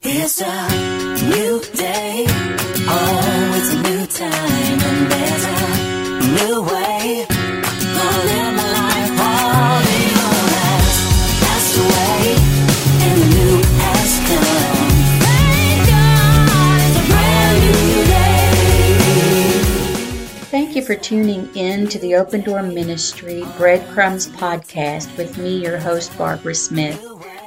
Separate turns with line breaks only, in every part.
It's a new day. Oh, it's a new time, and there's a new way. My life all the has passed away, and the new has come. Thank God it's a brand new day.
Thank you for tuning in to the Open Door Ministry Breadcrumbs podcast with me, your host, Barbara Smith.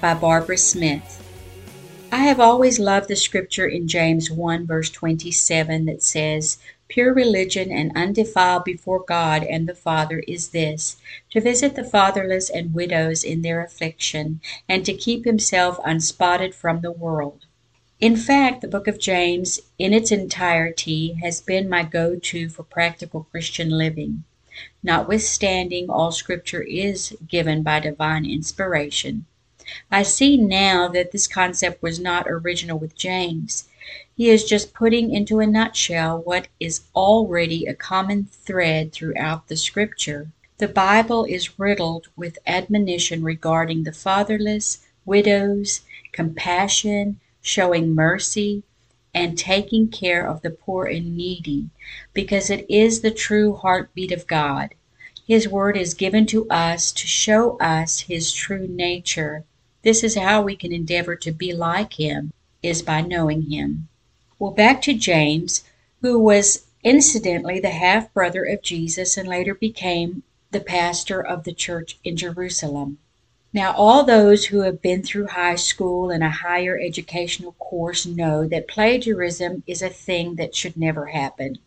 by Barbara Smith. I have always loved the scripture in James 1 verse 27 that says, Pure religion and undefiled before God and the Father is this, to visit the fatherless and widows in their affliction, and to keep himself unspotted from the world. In fact, the book of James in its entirety has been my go-to for practical Christian living. Notwithstanding, all scripture is given by divine inspiration. I see now that this concept was not original with James. He is just putting into a nutshell what is already a common thread throughout the scripture. The Bible is riddled with admonition regarding the fatherless, widows, compassion, showing mercy, and taking care of the poor and needy, because it is the true heartbeat of God. His word is given to us to show us his true nature. This is how we can endeavor to be like him, is by knowing him. Well, back to James, who was incidentally the half brother of Jesus and later became the pastor of the church in Jerusalem. Now, all those who have been through high school and a higher educational course know that plagiarism is a thing that should never happen.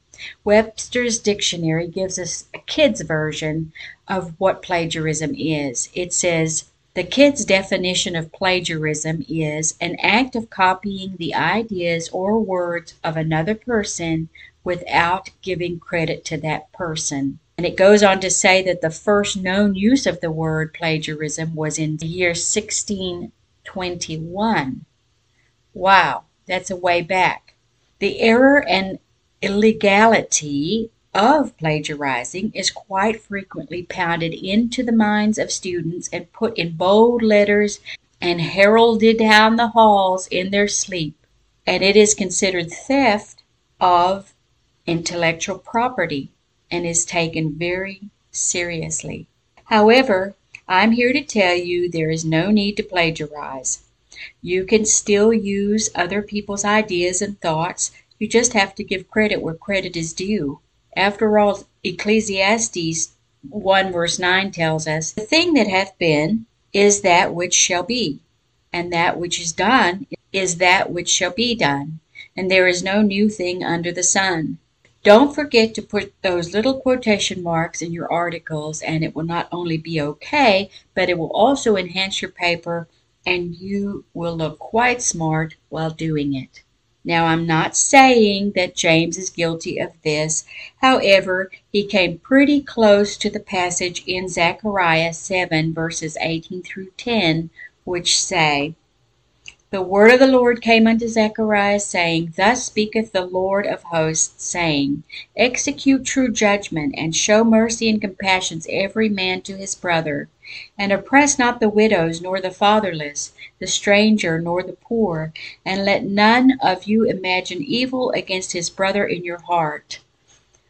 Webster's dictionary gives us a kid's version of what plagiarism is. It says, the kid's definition of plagiarism is an act of copying the ideas or words of another person without giving credit to that person. And it goes on to say that the first known use of the word plagiarism was in the year 1621. Wow, that's a way back. The error and illegality of plagiarizing is quite frequently pounded into the minds of students and put in bold letters and heralded down the halls in their sleep. And it is considered theft of intellectual property and is taken very seriously. However, I'm here to tell you there is no need to plagiarize. You can still use other people's ideas and thoughts. You just have to give credit where credit is due. After all, Ecclesiastes 1 verse 9 tells us, The thing that hath been is that which shall be, and that which is done is that which shall be done, and there is no new thing under the sun. Don't forget to put those little quotation marks in your articles, and it will not only be okay, but it will also enhance your paper, and you will look quite smart while doing it. Now, I'm not saying that James is guilty of this. However, he came pretty close to the passage in Zechariah 7, verses 18 through 10, which say, The word of the Lord came unto Zechariah, saying, Thus speaketh the Lord of hosts, saying, Execute true judgment, and show mercy and compassion every man to his brother, and oppress not the widows, nor the fatherless, the stranger, nor the poor, and let none of you imagine evil against his brother in your heart.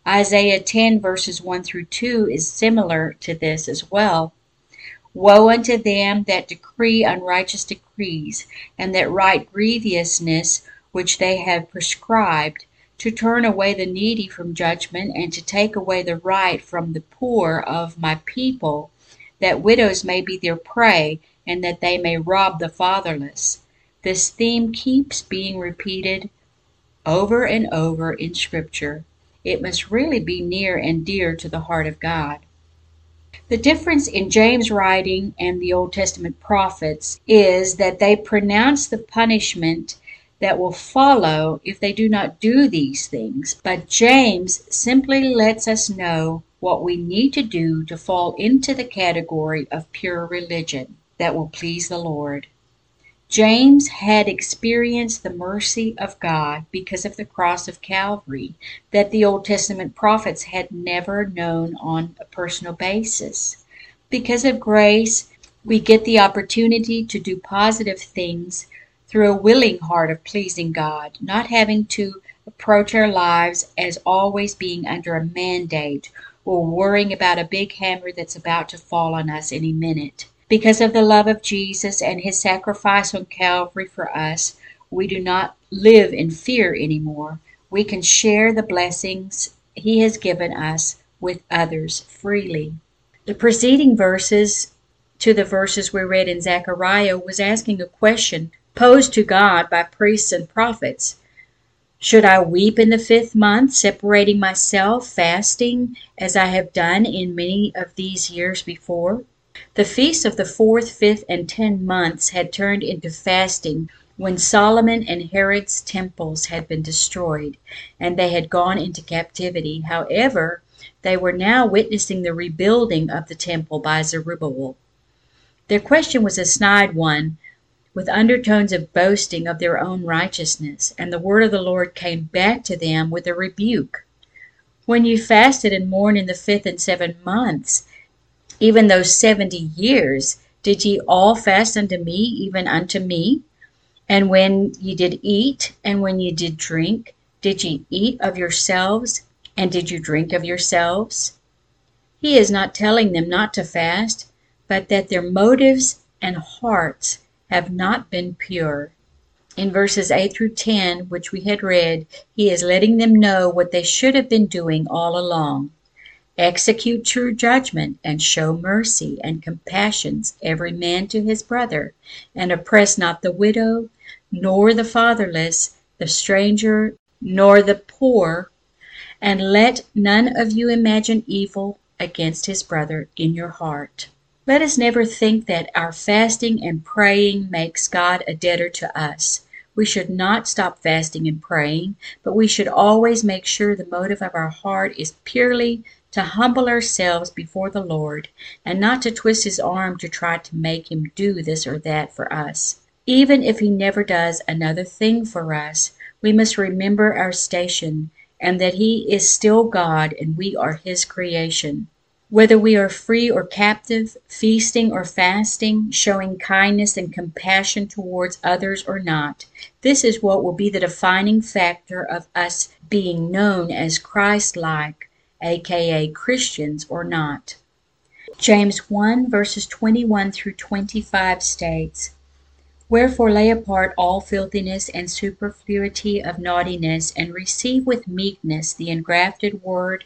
Isaiah 10 verses 1 through 2 is similar to this as well. Woe unto them that decree unrighteous decrees, and that write grievousness which they have prescribed, to turn away the needy from judgment, and to take away the right from the poor of my people, that widows may be their prey, and that they may rob the fatherless. This theme keeps being repeated over and over in Scripture. It must really be near and dear to the heart of God. The difference in James' writing and the Old Testament prophets is that they pronounce the punishment that will follow if they do not do these things. But James simply lets us know what we need to do to fall into the category of pure religion that will please the Lord. James had experienced the mercy of God because of the cross of Calvary that the Old Testament prophets had never known on a personal basis. Because of grace, we get the opportunity to do positive things through a willing heart of pleasing God, not having to approach our lives as always being under a mandate or worrying about a big hammer that's about to fall on us any minute. Because of the love of Jesus and his sacrifice on Calvary for us, we do not live in fear anymore. We can share the blessings he has given us with others freely. The preceding verses to the verses we read in Zechariah was asking a question posed to God by priests and prophets. Should I weep in the fifth month, separating myself, fasting, as I have done in many of these years before? The feasts of the fourth, fifth, and tenth months had turned into fasting when Solomon and Herod's temples had been destroyed and they had gone into captivity. However, they were now witnessing the rebuilding of the temple by Zerubbabel. Their question was a snide one, with undertones of boasting of their own righteousness, and the word of the Lord came back to them with a rebuke. When you fasted and mourned in the fifth and seventh months, even those seventy years, did ye all fast unto me, even unto me? And when ye did eat, and when ye did drink, did ye eat of yourselves, and did you drink of yourselves? He is not telling them not to fast, but that their motives and hearts have not been pure. In verses 8 through 10, which we had read, he is letting them know what they should have been doing all along. Execute true judgment, and show mercy and compassions every man to his brother, and oppress not the widow, nor the fatherless, the stranger, nor the poor, and let none of you imagine evil against his brother in your heart. Let us never think that our fasting and praying makes God a debtor to us. We should not stop fasting and praying, but we should always make sure the motive of our heart is purely to humble ourselves before the Lord, and not to twist his arm to try to make him do this or that for us. Even if he never does another thing for us, we must remember our station and that he is still God and we are his creation. Whether we are free or captive, feasting or fasting, showing kindness and compassion towards others or not, this is what will be the defining factor of us being known as Christ like aka Christians, or not. James 1 verses 21 through 25 states, Wherefore lay apart all filthiness and superfluity of naughtiness, and receive with meekness the engrafted word,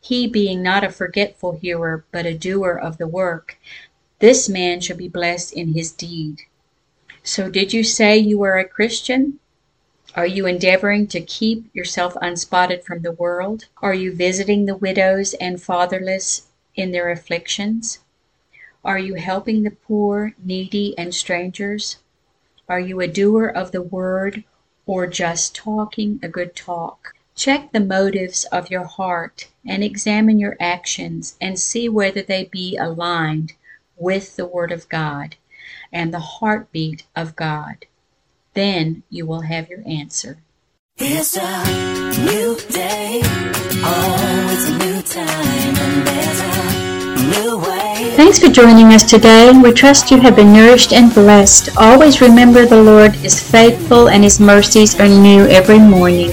he being not a forgetful hearer, but a doer of the work, this man shall be blessed in his deed. So did you say you are a Christian? Are you endeavoring to keep yourself unspotted from the world? Are you visiting the widows and fatherless in their afflictions? Are you helping the poor, needy, and strangers? Are you a doer of the word or just talking a good talk? Check the motives of your heart and examine your actions and see whether they be aligned with the Word of God and the heartbeat of God. Then you will have your answer.
It's a new day. Oh, it's a new time, and there's a new way.
Thanks for joining us today. We trust you have been nourished and blessed. Always remember the Lord is faithful and His mercies are new every morning.